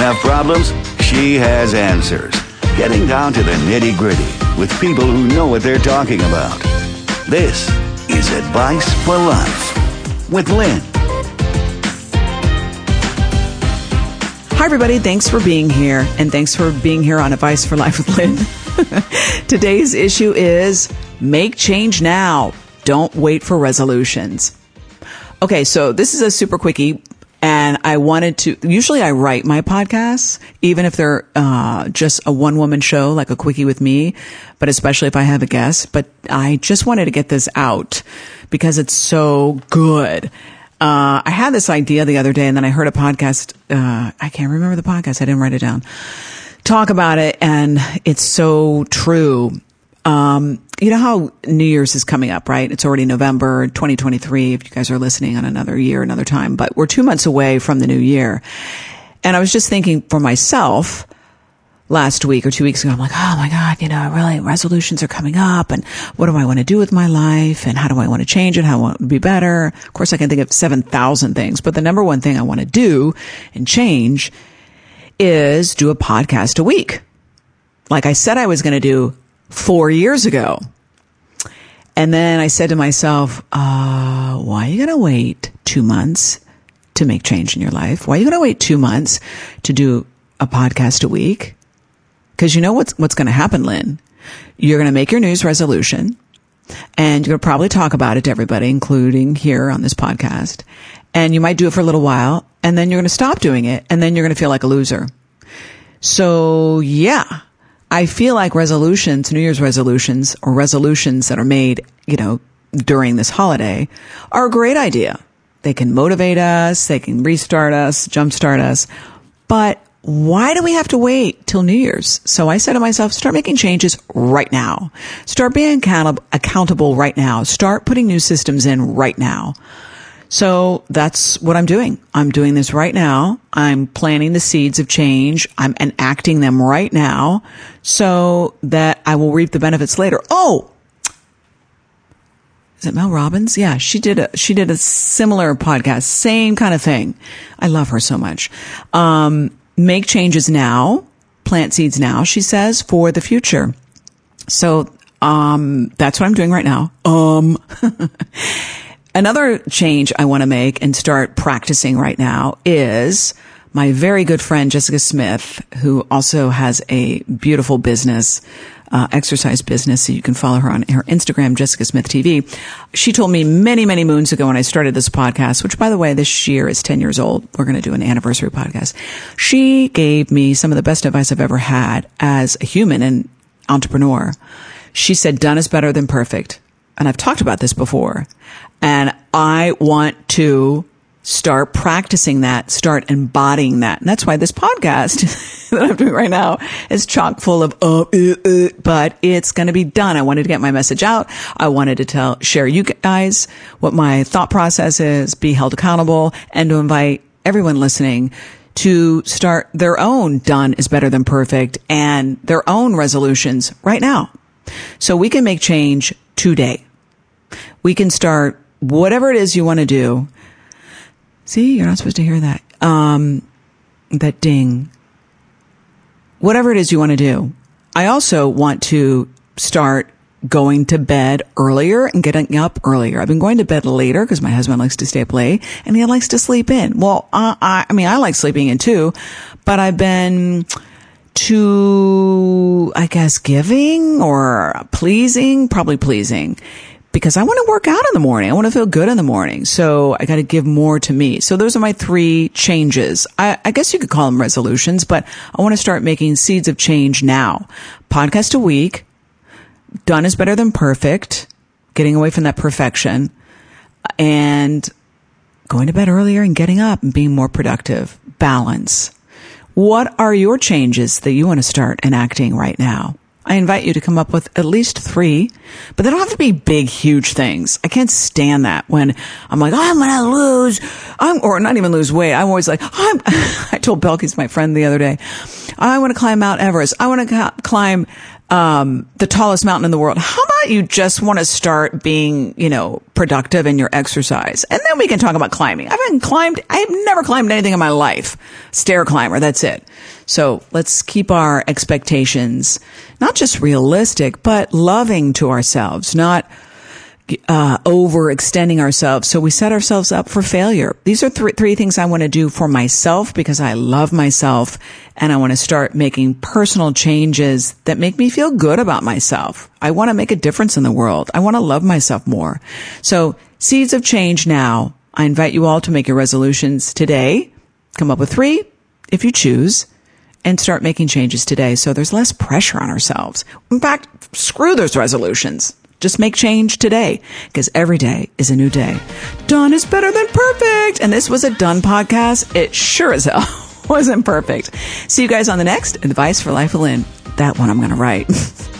have problems, she has answers. Getting down to the nitty gritty with people who know what they're talking about. This is Advice for Life with Lynn. Hi, everybody. Thanks for being here, and thanks for being here on Advice for Life with Lynn. Today's issue is make change now. Don't wait for resolutions. Okay, so this is a super quickie and I wanted to, usually I write my podcasts, even if they're, uh, just a one woman show, like a quickie with me, but especially if I have a guest, but I just wanted to get this out because it's so good. Uh, I had this idea the other day and then I heard a podcast, uh, I can't remember the podcast. I didn't write it down. Talk about it and it's so true. Um, you know how New Year's is coming up, right? It's already November 2023. If you guys are listening on another year, another time, but we're two months away from the new year. And I was just thinking for myself last week or two weeks ago, I'm like, oh my God, you know, really resolutions are coming up and what do I want to do with my life? And how do I want to change it? How I want to be better? Of course, I can think of 7,000 things, but the number one thing I want to do and change is do a podcast a week. Like I said, I was going to do four years ago. And then I said to myself, uh, why are you going to wait two months to make change in your life? Why are you going to wait two months to do a podcast a week? Cause you know what's, what's going to happen, Lynn? You're going to make your news resolution and you're going to probably talk about it to everybody, including here on this podcast. And you might do it for a little while and then you're going to stop doing it and then you're going to feel like a loser. So yeah, I feel like resolutions, New Year's resolutions or resolutions that are made, you know, during this holiday are a great idea. They can motivate us. They can restart us, jumpstart us. But why do we have to wait till New Year's? So I said to myself, start making changes right now. Start being accountable, accountable right now. Start putting new systems in right now. So that's what I'm doing. I'm doing this right now. I'm planting the seeds of change. I'm enacting them right now so that I will reap the benefits later. Oh, is it Mel Robbins? Yeah, she did a she did a similar podcast, same kind of thing. I love her so much. Um, make changes now, plant seeds now. She says for the future. So um, that's what I'm doing right now. Um. Another change I want to make and start practicing right now is my very good friend Jessica Smith, who also has a beautiful business, uh, exercise business. So you can follow her on her Instagram, Jessica Smith TV. She told me many, many moons ago when I started this podcast, which by the way, this year is 10 years old. We're going to do an anniversary podcast. She gave me some of the best advice I've ever had as a human and entrepreneur. She said, done is better than perfect. And I've talked about this before. And I want to start practicing that, start embodying that. And that's why this podcast that I'm doing right now is chock full of, uh, uh, uh, but it's going to be done. I wanted to get my message out. I wanted to tell, share you guys what my thought process is, be held accountable and to invite everyone listening to start their own done is better than perfect and their own resolutions right now. So we can make change today. We can start whatever it is you want to do. See, you're not supposed to hear that. Um, that ding. Whatever it is you want to do. I also want to start going to bed earlier and getting up earlier. I've been going to bed later because my husband likes to stay up late and he likes to sleep in. Well, uh, I, I mean, I like sleeping in too, but I've been too, I guess, giving or pleasing, probably pleasing because I want to work out in the morning. I want to feel good in the morning. So I got to give more to me. So those are my three changes. I, I, guess you could call them resolutions, but I want to start making seeds of change now. Podcast a week. Done is better than perfect. Getting away from that perfection and going to bed earlier and getting up and being more productive. Balance. What are your changes that you want to start enacting right now? I invite you to come up with at least three, but they don't have to be big, huge things. I can't stand that when I'm like, I'm going to lose, I'm, or not even lose weight. I'm always like, I'm, I told Belky's my friend the other day, I want to climb Mount Everest. I want to climb um, the tallest mountain in the world. How about you just want to start being, you know, productive in your exercise? And then we can talk about climbing. I haven't climbed, I have never climbed anything in my life. Stair climber, that's it. So let's keep our expectations not just realistic, but loving to ourselves, not uh, overextending ourselves. So we set ourselves up for failure. These are th- three things I want to do for myself because I love myself and I want to start making personal changes that make me feel good about myself. I want to make a difference in the world. I want to love myself more. So seeds of change now. I invite you all to make your resolutions today. Come up with three if you choose and start making changes today so there's less pressure on ourselves. In fact, screw those resolutions. Just make change today because every day is a new day. Done is better than perfect. And this was a done podcast. It sure as hell wasn't perfect. See you guys on the next Advice for Life with Lynn. That one I'm going to write.